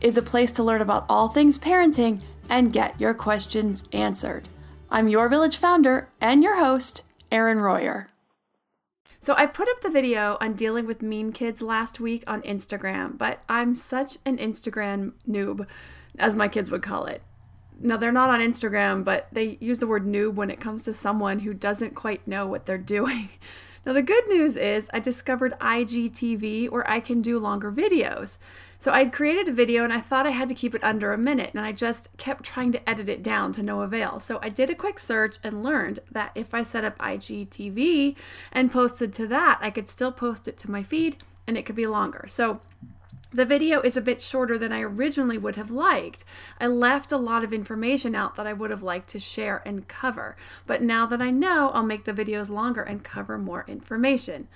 is a place to learn about all things parenting and get your questions answered. I'm your village founder and your host, Erin Royer. So, I put up the video on dealing with mean kids last week on Instagram, but I'm such an Instagram noob, as my kids would call it. Now, they're not on Instagram, but they use the word noob when it comes to someone who doesn't quite know what they're doing. Now, the good news is I discovered IGTV where I can do longer videos. So I'd created a video and I thought I had to keep it under a minute, and I just kept trying to edit it down to no avail. So I did a quick search and learned that if I set up IGTV and posted to that, I could still post it to my feed and it could be longer. So the video is a bit shorter than I originally would have liked. I left a lot of information out that I would have liked to share and cover, but now that I know, I'll make the videos longer and cover more information.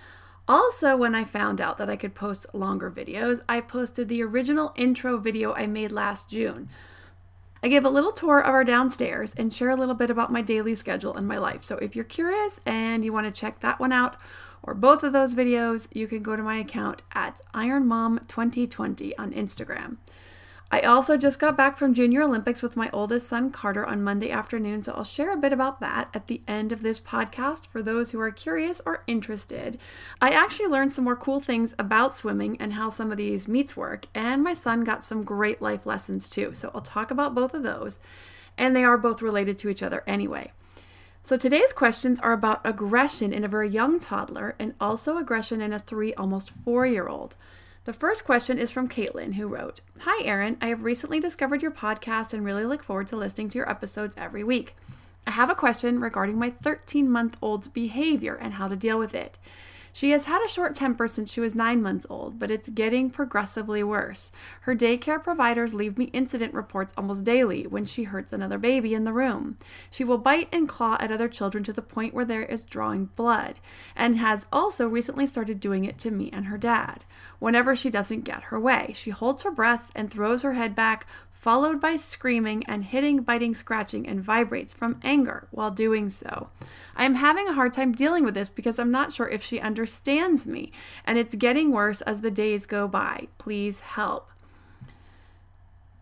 Also, when I found out that I could post longer videos, I posted the original intro video I made last June. I give a little tour of our downstairs and share a little bit about my daily schedule and my life. So if you're curious and you want to check that one out or both of those videos, you can go to my account at IronMom2020 on Instagram. I also just got back from Junior Olympics with my oldest son Carter on Monday afternoon, so I'll share a bit about that at the end of this podcast for those who are curious or interested. I actually learned some more cool things about swimming and how some of these meets work, and my son got some great life lessons too, so I'll talk about both of those, and they are both related to each other anyway. So today's questions are about aggression in a very young toddler and also aggression in a three, almost four year old. The first question is from Caitlin, who wrote Hi, Erin. I have recently discovered your podcast and really look forward to listening to your episodes every week. I have a question regarding my 13 month old's behavior and how to deal with it. She has had a short temper since she was nine months old, but it's getting progressively worse. Her daycare providers leave me incident reports almost daily when she hurts another baby in the room. She will bite and claw at other children to the point where there is drawing blood, and has also recently started doing it to me and her dad. Whenever she doesn't get her way, she holds her breath and throws her head back, followed by screaming and hitting, biting, scratching, and vibrates from anger while doing so. I am having a hard time dealing with this because I'm not sure if she understands me, and it's getting worse as the days go by. Please help.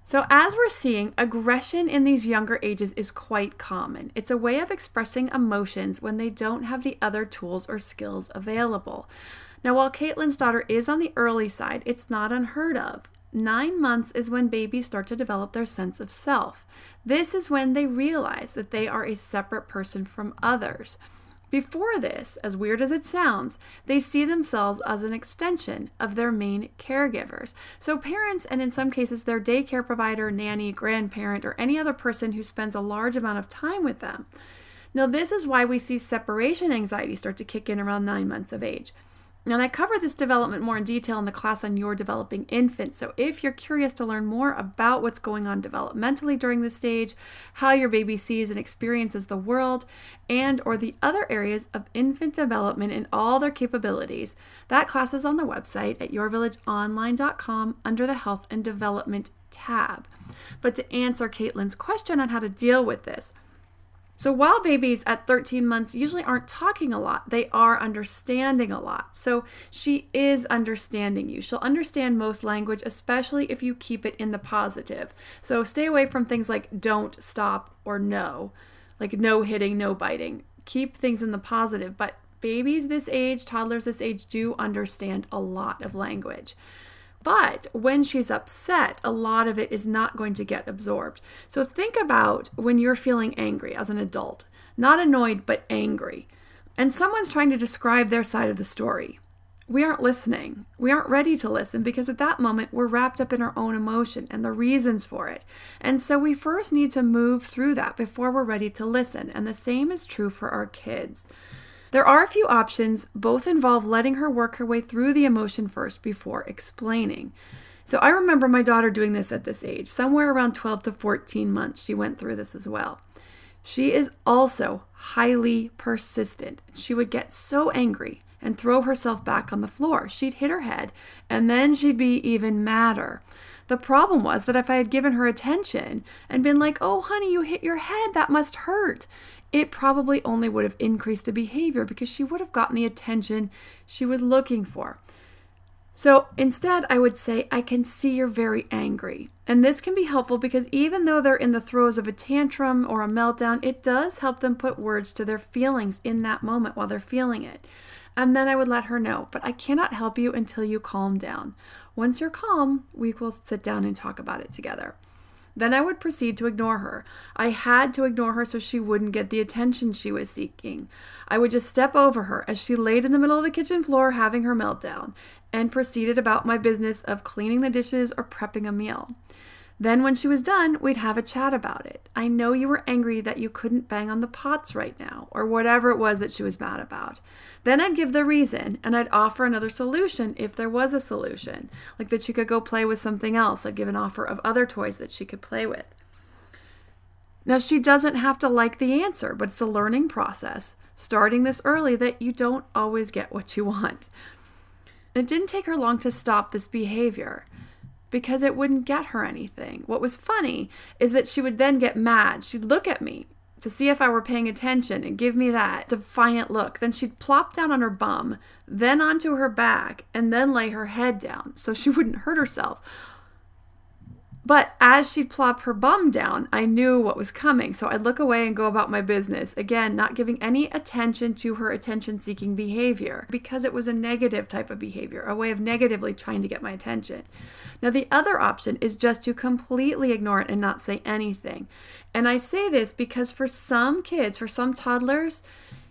So, as we're seeing, aggression in these younger ages is quite common. It's a way of expressing emotions when they don't have the other tools or skills available. Now, while Caitlin's daughter is on the early side, it's not unheard of. Nine months is when babies start to develop their sense of self. This is when they realize that they are a separate person from others. Before this, as weird as it sounds, they see themselves as an extension of their main caregivers. So, parents, and in some cases, their daycare provider, nanny, grandparent, or any other person who spends a large amount of time with them. Now, this is why we see separation anxiety start to kick in around nine months of age. And I cover this development more in detail in the class on your developing infant. So if you're curious to learn more about what's going on developmentally during this stage, how your baby sees and experiences the world, and or the other areas of infant development and all their capabilities, that class is on the website at yourvillageonline.com under the health and development tab. But to answer Caitlin's question on how to deal with this, So while babies at 13 months usually aren't talking a lot, they are understanding a lot. So she is understanding you. She'll understand most language, especially if you keep it in the positive. So stay away from things like don't, stop, or no, like no hitting, no biting. Keep things in the positive. But babies this age, toddlers this age, do understand a lot of language. But when she's upset, a lot of it is not going to get absorbed. So think about when you're feeling angry as an adult, not annoyed, but angry, and someone's trying to describe their side of the story. We aren't listening. We aren't ready to listen because at that moment we're wrapped up in our own emotion and the reasons for it. And so we first need to move through that before we're ready to listen. And the same is true for our kids. There are a few options, both involve letting her work her way through the emotion first before explaining. So I remember my daughter doing this at this age, somewhere around 12 to 14 months. She went through this as well. She is also highly persistent. She would get so angry and throw herself back on the floor. She'd hit her head and then she'd be even madder. The problem was that if I had given her attention and been like, oh, honey, you hit your head, that must hurt, it probably only would have increased the behavior because she would have gotten the attention she was looking for. So instead, I would say, I can see you're very angry. And this can be helpful because even though they're in the throes of a tantrum or a meltdown, it does help them put words to their feelings in that moment while they're feeling it. And then I would let her know, but I cannot help you until you calm down. Once you're calm, we will sit down and talk about it together. Then I would proceed to ignore her. I had to ignore her so she wouldn't get the attention she was seeking. I would just step over her as she laid in the middle of the kitchen floor having her meltdown and proceeded about my business of cleaning the dishes or prepping a meal. Then, when she was done, we'd have a chat about it. I know you were angry that you couldn't bang on the pots right now, or whatever it was that she was mad about. Then I'd give the reason, and I'd offer another solution if there was a solution, like that she could go play with something else. I'd give an offer of other toys that she could play with. Now, she doesn't have to like the answer, but it's a learning process, starting this early that you don't always get what you want. it didn't take her long to stop this behavior because it wouldn't get her anything. What was funny is that she would then get mad. She'd look at me to see if I were paying attention and give me that defiant look. Then she'd plop down on her bum, then onto her back, and then lay her head down so she wouldn't hurt herself. But as she'd plop her bum down, I knew what was coming, so I'd look away and go about my business. Again, not giving any attention to her attention seeking behavior because it was a negative type of behavior, a way of negatively trying to get my attention. Now, the other option is just to completely ignore it and not say anything. And I say this because for some kids, for some toddlers,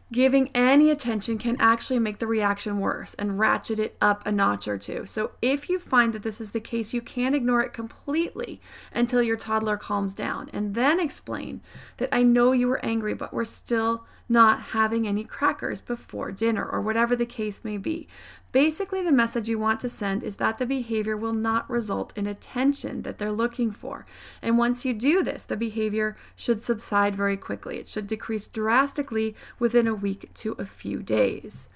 Giving any attention can actually make the reaction worse and ratchet it up a notch or two. So, if you find that this is the case, you can ignore it completely until your toddler calms down and then explain that I know you were angry, but we're still not having any crackers before dinner or whatever the case may be. Basically, the message you want to send is that the behavior will not result in attention that they're looking for. And once you do this, the behavior should subside very quickly. It should decrease drastically within a week to a few days.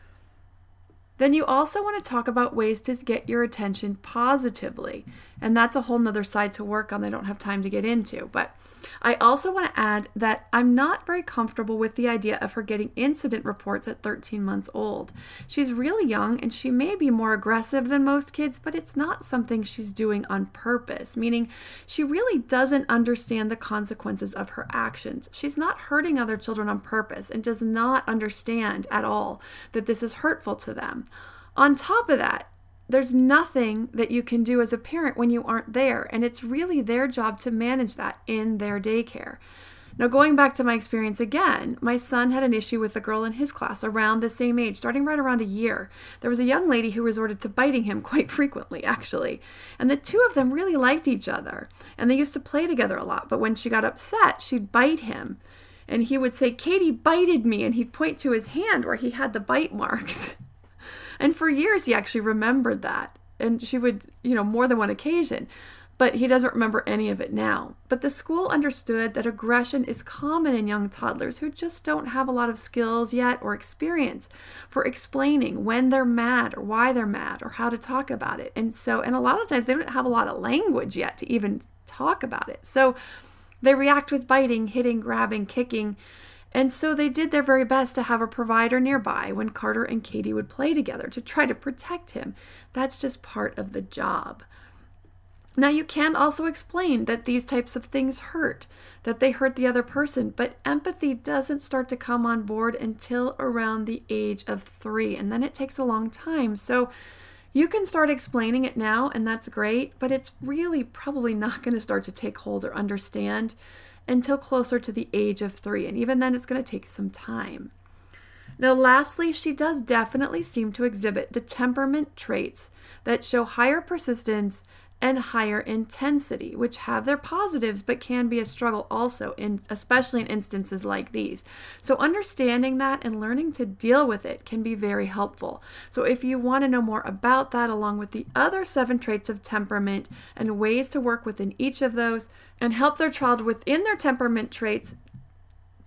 Then you also want to talk about ways to get your attention positively. And that's a whole nother side to work on I don't have time to get into. But I also want to add that I'm not very comfortable with the idea of her getting incident reports at 13 months old. She's really young and she may be more aggressive than most kids, but it's not something she's doing on purpose, meaning she really doesn't understand the consequences of her actions. She's not hurting other children on purpose and does not understand at all that this is hurtful to them. On top of that, there's nothing that you can do as a parent when you aren't there. And it's really their job to manage that in their daycare. Now, going back to my experience again, my son had an issue with a girl in his class around the same age, starting right around a year. There was a young lady who resorted to biting him quite frequently, actually. And the two of them really liked each other, and they used to play together a lot. But when she got upset, she'd bite him. And he would say, Katie bited me, and he'd point to his hand where he had the bite marks. And for years, he actually remembered that. And she would, you know, more than one occasion. But he doesn't remember any of it now. But the school understood that aggression is common in young toddlers who just don't have a lot of skills yet or experience for explaining when they're mad or why they're mad or how to talk about it. And so, and a lot of times they don't have a lot of language yet to even talk about it. So they react with biting, hitting, grabbing, kicking And so they did their very best to have a provider nearby when Carter and Katie would play together to try to protect him. That's just part of the job. Now, you can also explain that these types of things hurt, that they hurt the other person, but empathy doesn't start to come on board until around the age of three, and then it takes a long time. So, you can start explaining it now, and that's great, but it's really probably not going to start to take hold or understand until closer to the age of three, and even then, it's going to take some time. Now, lastly, she does definitely seem to exhibit the temperament traits that show higher persistence and higher intensity, which have their positives but can be a struggle also, in especially in instances like these. So understanding that and learning to deal with it can be very helpful. So if you want to know more about that along with the other seven traits of temperament and ways to work within each of those and help their child within their temperament traits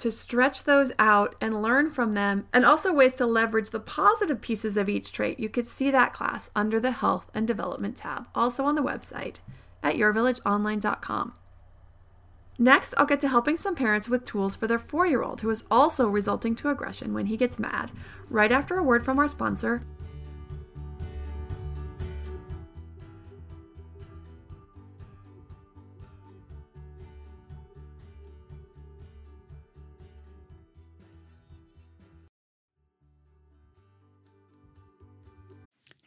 to stretch those out and learn from them, and also ways to leverage the positive pieces of each trait. You could see that class under the Health and Development tab, also on the website at yourvillageonline.com. Next, I'll get to helping some parents with tools for their four year old who is also resulting to aggression when he gets mad, right after a word from our sponsor,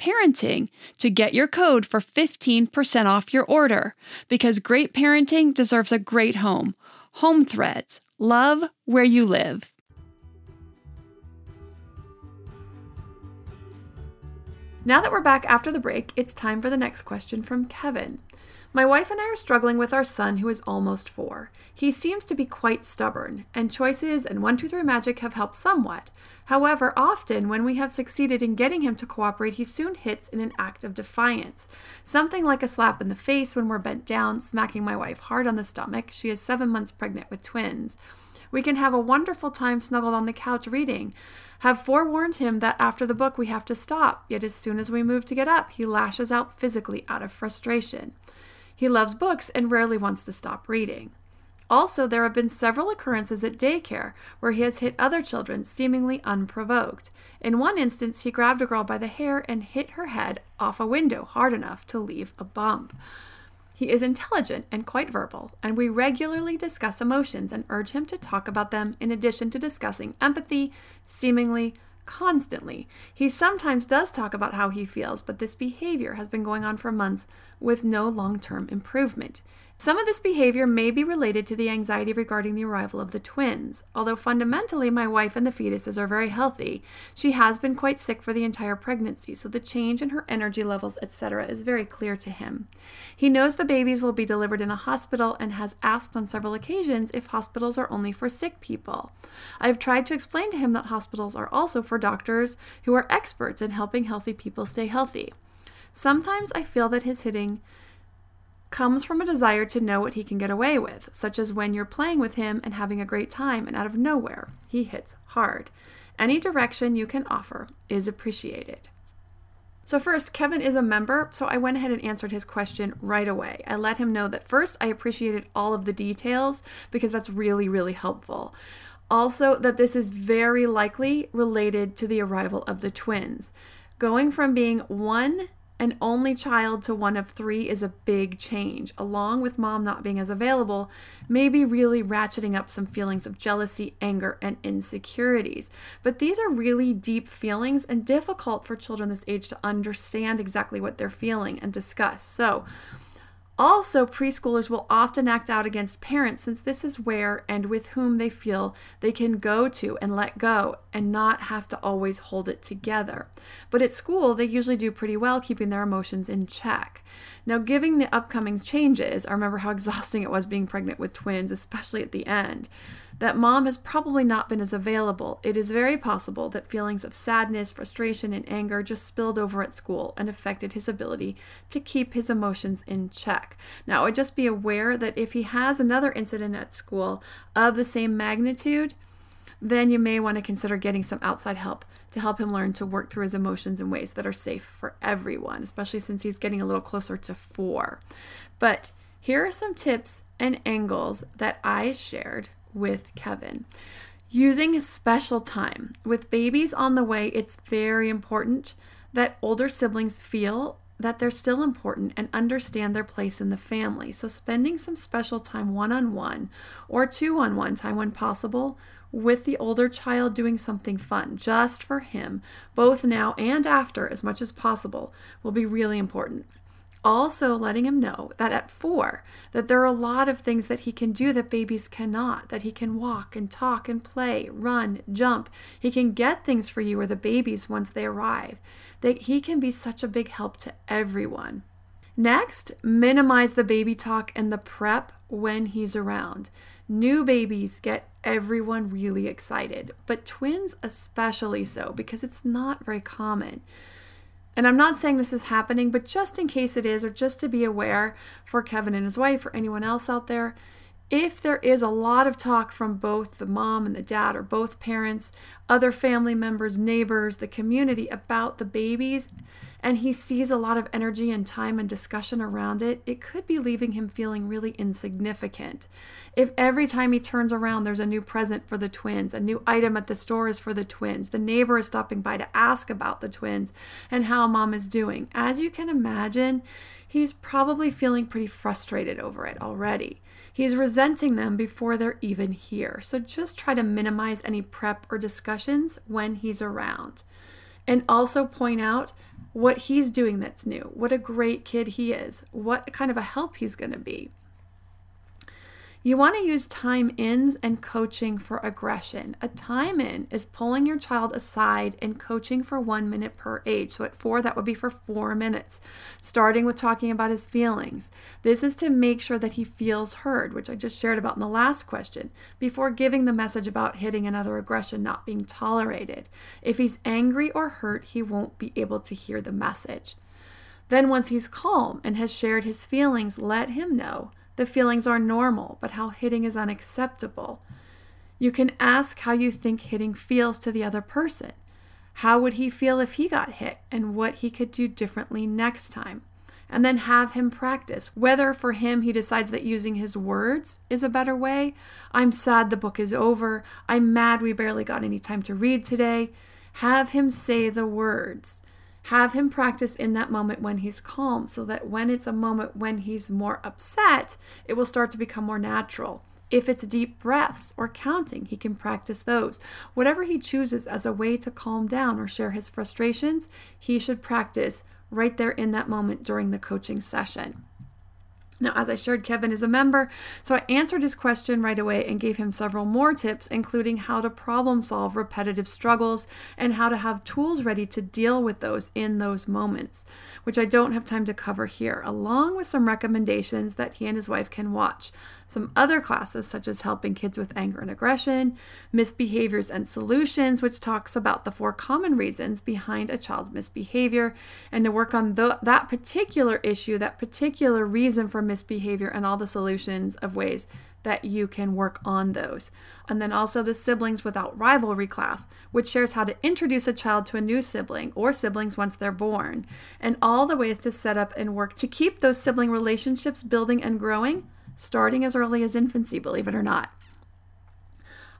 parenting to get your code for 15% off your order because great parenting deserves a great home. Home Threads. Love where you live. Now that we're back after the break, it's time for the next question from Kevin. My wife and I are struggling with our son who is almost four. He seems to be quite stubborn, and choices and one, two, three magic have helped somewhat. However, often when we have succeeded in getting him to cooperate, he soon hits in an act of defiance. Something like a slap in the face when we're bent down, smacking my wife hard on the stomach. She is seven months pregnant with twins We can have a wonderful time snuggled on the couch reading. Have forewarned him that after the book we have to stop, yet as soon as we move to get up, he lashes out physically out of frustration. He loves books and rarely wants to stop reading. Also, there have been several occurrences at daycare where he has hit other children seemingly unprovoked. In one instance, he grabbed a girl by the hair and hit her head off a window hard enough to leave a bump. He is intelligent and quite verbal, and we regularly discuss emotions and urge him to talk about them in addition to discussing empathy, seemingly constantly. He sometimes does talk about how he feels, but this behavior has been going on for months with no long term improvement. Some of this behavior may be related to the anxiety regarding the arrival of the twins. Although fundamentally my wife and the fetuses are very healthy, she has been quite sick for the entire pregnancy, so the change in her energy levels, etc., is very clear to him. He knows the babies will be delivered in a hospital and has asked on several occasions if hospitals are only for sick people. I've tried to explain to him that hospitals are also for doctors who are experts in helping healthy people stay healthy. Sometimes I feel that his hitting comes from a desire to know what he can get away with, such as when you're playing with him and having a great time, and out of nowhere, he hits hard. Any direction you can offer is appreciated. So, first, Kevin is a member, so I went ahead and answered his question right away. I let him know that first, I appreciated all of the details because that's really, really helpful. Also, that this is very likely related to the arrival of the twins. Going from being one an only child to one of three is a big change, along with mom not being as available, maybe really ratcheting up some feelings of jealousy, anger, and insecurities. But these are really deep feelings and difficult for children this age to understand exactly what they're feeling and discuss. So, also, preschoolers will often act out against parents since this is where and with whom they feel they can go to and let go and not have to always hold it together. But at school, they usually do pretty well keeping their emotions in check. Now, giving the upcoming changes, I remember how exhausting it was being pregnant with twins, especially at the end that mom has probably not been as available, it is very possible that feelings of sadness, frustration, and anger just spilled over at school and affected his ability to keep his emotions in check. Now, I would just be aware that if he has another incident at school of the same magnitude, then you may want to consider getting some outside help to help him learn to work through his emotions in ways that are safe for everyone, especially since he's getting a little closer to four. But here are some tips and angles that I shared with Kevin. Using special time. With babies on the way, it's very important that older siblings feel that they're still important and understand their place in the family. So, spending some special time one on one or two on one time when possible with the older child doing something fun just for him, both now and after, as much as possible, will be really important also letting him know that at four that there are a lot of things that he can do that babies cannot that he can walk and talk and play run jump. He can get things for you or the babies once they arrive. That he can be such a big help to everyone. Next minimize the baby talk and the prep when he's around. New babies get everyone really excited but twins especially so because it's not very common and I'm not saying this is happening, but just in case it is, or just to be aware for Kevin and his wife or anyone else out there, if there is a lot of talk from both the mom and the dad or both parents, other family members, neighbors, the community about the babies, and he sees a lot of energy and time and discussion around it, it could be leaving him feeling really insignificant. If every time he turns around there's a new present for the twins, a new item at the store is for the twins, the neighbor is stopping by to ask about the twins and how mom is doing, as you can imagine, he's probably feeling pretty frustrated over it already. He's resenting them before they're even here. So just try to minimize any prep or discussions when he's around. And also point out what he's doing that's new, what a great kid he is, what kind of a help he's going to be. You want to use time ins and coaching for aggression. A time in is pulling your child aside and coaching for one minute per age. So at four, that would be for four minutes, starting with talking about his feelings. This is to make sure that he feels heard, which I just shared about in the last question, before giving the message about hitting another aggression not being tolerated. If he's angry or hurt, he won't be able to hear the message. Then, once he's calm and has shared his feelings, let him know the feelings are normal, but how hitting is unacceptable. You can ask how you think hitting feels to the other person. How would he feel if he got hit and what he could do differently next time? And then have him practice. Whether for him he decides that using his words is a better way. I'm sad the book is over. I'm mad we barely got any time to read today. Have him say the words. Have him practice in that moment when he's calm so that when it's a moment when he's more upset, it will start to become more natural. If it's deep breaths or counting, he can practice those. Whatever he chooses as a way to calm down or share his frustrations, he should practice right there in that moment during the coaching session. Now, as I shared, Kevin is a member, so I answered his question right away and gave him several more tips, including how to problem solve repetitive struggles and how to have tools ready to deal with those in those moments, which I don't have time to cover here, along with some recommendations that he and his wife can watch some other classes, such as Helping Kids with Anger and Aggression, Misbehaviors and Solutions, which talks about the four common reasons behind a child's misbehavior, and to work on that particular issue, that particular reason for misbehavior, and all the solutions of ways that you can work on those. And then also the Siblings Without Rivalry class, which shares how to introduce a child to a new sibling or siblings once they're born, and all the ways to set up and work to keep those sibling relationships building and growing starting as early as infancy, believe it or not.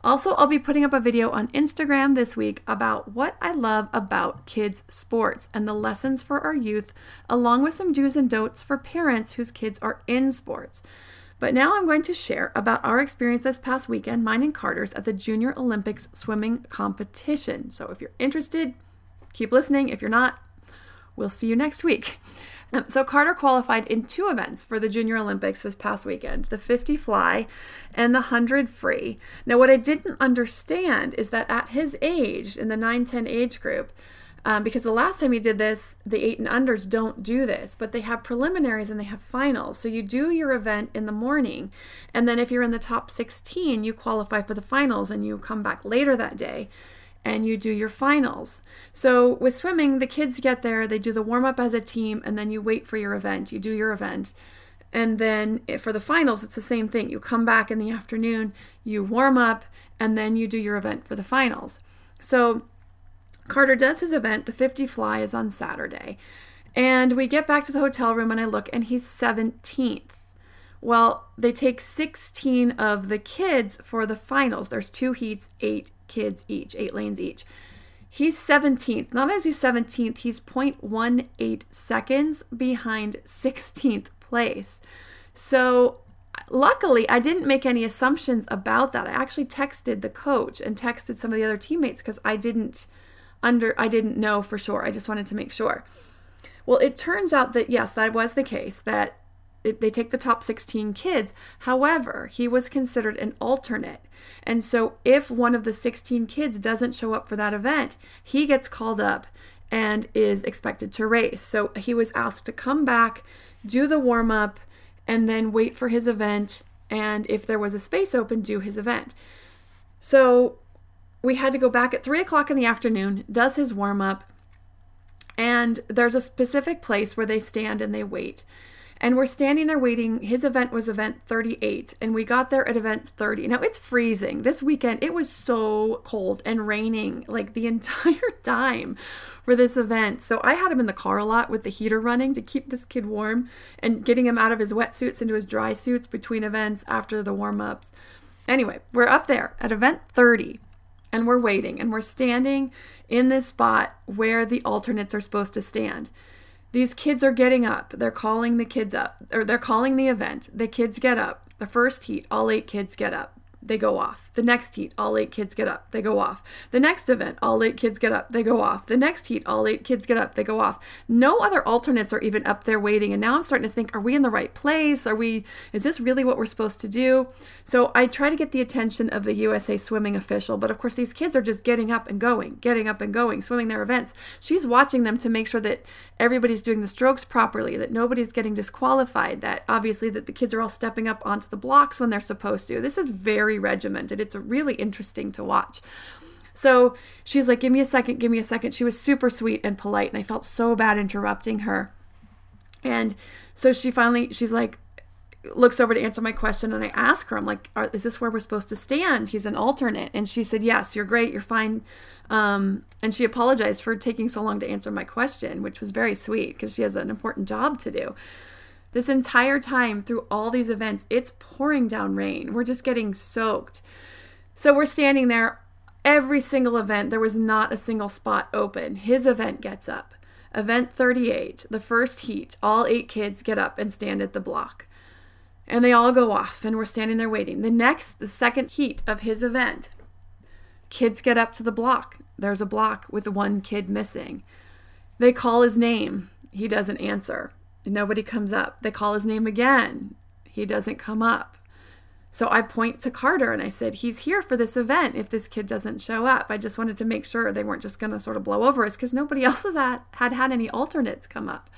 Also, I'll be putting up a video on Instagram this week about what I love about kids' sports and the lessons for our youth, along with some do's and don'ts for parents whose kids are in sports. But now I'm going to share about our experience this past weekend, mine and Carter's, at the Junior Olympics swimming competition. So if you're interested, keep listening. If you're not, we'll see you next week. Um, so Carter qualified in two events for the Junior Olympics this past weekend the 50 fly and the 100 free. Now, what I didn't understand is that at his age, in the 9 10 age group, um, because the last time he did this, the eight and unders don't do this, but they have preliminaries and they have finals. So you do your event in the morning, and then if you're in the top 16, you qualify for the finals and you come back later that day and you do your finals. So with swimming, the kids get there, they do the warm up as a team, and then you wait for your event. You do your event. And then for the finals, it's the same thing. You come back in the afternoon, you warm up, and then you do your event for the finals. So Carter does his event. The 50 fly is on Saturday. And we get back to the hotel room, and I look, and he's 17th. Well, they take 16 of the kids for the finals. There's two heats, eight kids each, eight lanes each. He's 17th. Not as he's 17th, he's 0.18 seconds behind 16th place. So, luckily, I didn't make any assumptions about that. I actually texted the coach and texted some of the other teammates because I didn't under I didn't know for sure. I just wanted to make sure. Well, it turns out that yes, that was the case that it, they take the top 16 kids. However, he was considered an alternate. And so if one of the 16 kids doesn't show up for that event, he gets called up and is expected to race. So he was asked to come back, do the warm up, and then wait for his event. And if there was a space open, do his event. So we had to go back at three o'clock in the afternoon, does his warm up, and there's a specific place where they stand and they wait. And we're standing there waiting. His event was event 38, and we got there at event 30. Now it's freezing. This weekend, it was so cold and raining like the entire time for this event. So I had him in the car a lot with the heater running to keep this kid warm and getting him out of his wetsuits into his dry suits between events after the warm ups. Anyway, we're up there at event 30 and we're waiting and we're standing in this spot where the alternates are supposed to stand. These kids are getting up. They're calling the kids up, or they're calling the event. The kids get up. The first heat, all eight kids get up they go off. The next heat, all eight kids get up, they go off. The next event, all eight kids get up, they go off. The next heat, all eight kids get up, they go off. No other alternates are even up there waiting. And now I'm starting to think, are we in the right place? Are we, is this really what we're supposed to do? So I try to get the attention of the USA swimming official, but of course, these kids are just getting up and going, getting up and going, swimming their events. She's watching them to make sure that everybody's doing the strokes properly, that nobody's getting disqualified, that obviously that the kids are all stepping up onto the blocks when they're supposed to. This is very very It's really interesting to watch. So she's like, Give me a second, give me a second. She was super sweet and polite, and I felt so bad interrupting her. And so she finally, she's like, looks over to answer my question and I ask her, I'm like, is this where we're supposed to stand? He's an alternate. And she said, yes, you're great. You're fine. Um, and she apologized for taking so long to answer my question, which was very sweet because she has an important job to do. This entire time through all these events, it's pouring down rain. We're just getting soaked. So we're standing there. Every single event, there was not a single spot open. His event gets up. Event 38, the first heat, all eight kids get up and stand at the block. And they all go off, and we're standing there waiting. The next, the second heat of his event, kids get up to the block. There's a block with one kid missing. They call his name. He doesn't answer. Nobody comes up. They call his name again. He doesn't come up. So I point to Carter and I said, He's here for this event if this kid doesn't show up. I just wanted to make sure they weren't just going to sort of blow over us because nobody else has had, had had any alternates come up.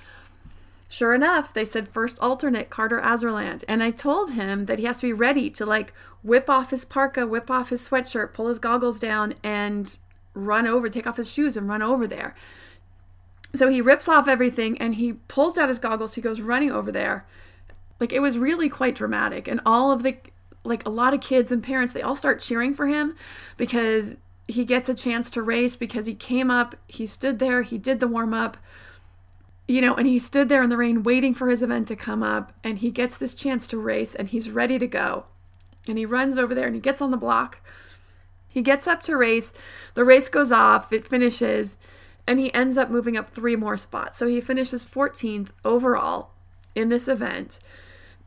Sure enough, they said first alternate Carter Azerland. And I told him that he has to be ready to like whip off his parka, whip off his sweatshirt, pull his goggles down, and run over, take off his shoes and run over there. So he rips off everything and he pulls out his goggles. He goes running over there. Like it was really quite dramatic. And all of the like a lot of kids and parents, they all start cheering for him because he gets a chance to race because he came up, he stood there, he did the warm up, you know, and he stood there in the rain waiting for his event to come up, and he gets this chance to race and he's ready to go. And he runs over there and he gets on the block. He gets up to race. The race goes off, it finishes, and he ends up moving up three more spots. So he finishes 14th overall in this event.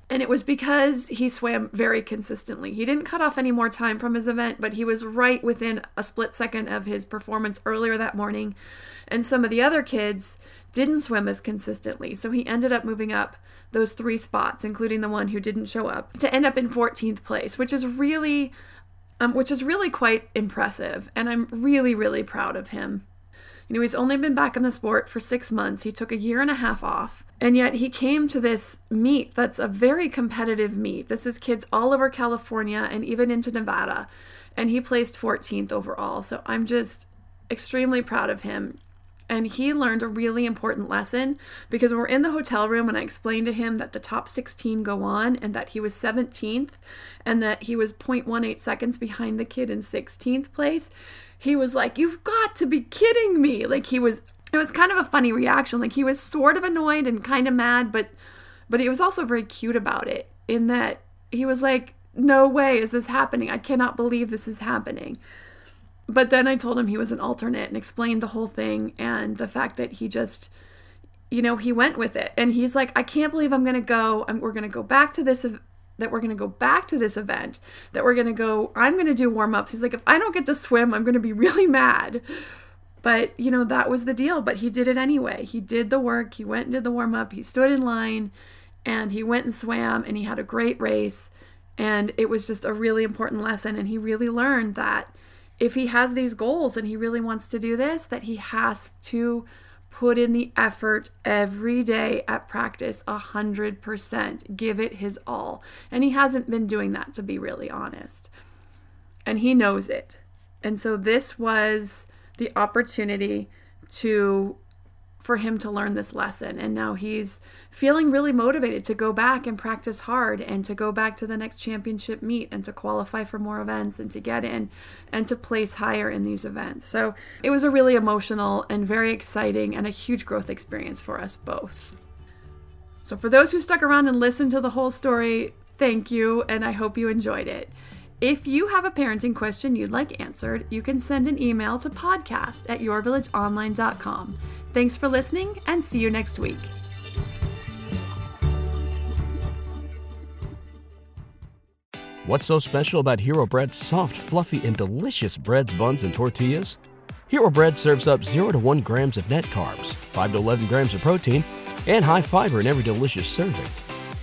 And it was because he swam very consistently. He didn't cut off any more time from his event, but he was right within a split second of his performance earlier that morning. And some of the other kids didn't swim as consistently. So he ended up moving up those three spots, including the one who didn't show up, to end up in 14th place, which is really um, which is really quite impressive. And I'm really, really proud of him. You know, he's only been back in the sport for six months. He took a year and a half off. And yet he came to this meet that's a very competitive meet. This is kids all over California and even into Nevada. And he placed 14th overall. So I'm just extremely proud of him. And he learned a really important lesson because we're in the hotel room and I explained to him that the top 16 go on and that he was 17th and that he was 0.18 seconds behind the kid in 16th place. He was like, You've got to be kidding me. Like he was it was kind of a funny reaction. Like he was sort of annoyed and kind of mad, but but he was also very cute about it in that he was like, "No way is this happening. I cannot believe this is happening." But then I told him he was an alternate and explained the whole thing and the fact that he just you know, he went with it. And he's like, "I can't believe I'm going to go. I'm, we're going to go back to this that we're going to go back to this event, that we're going to go, I'm going to do warm ups. He's like, if I don't get to swim, I'm going to be really mad. But, you know, that was the deal. But he did it anyway. He did the work. He went and did the warm up. He stood in line and he went and swam and he had a great race. And it was just a really important lesson. And he really learned that if he has these goals and he really wants to do this, that he has to put in the effort every day at practice a hundred percent. Give it his all. And he hasn't been doing that to be really honest. And he knows it. And so this was the opportunity to for him to learn this lesson and now he's feeling really motivated to go back and practice hard and to go back to the next championship meet and to qualify for more events and to get in and to place higher in these events. So it was a really emotional and very exciting and a huge growth experience for us both. So for those who stuck around and listened to the whole story, thank you and I hope you enjoyed it. If you have a parenting question you'd like answered, you can send an email to podcast at yourvillageonline.com. Thanks for listening and see you next week. What's so special about Hero Bread's soft, fluffy, and delicious breads, buns, and tortillas? Hero Bread serves up 0 to 1 grams of net carbs, 5 to 11 grams of protein, and high fiber in every delicious serving.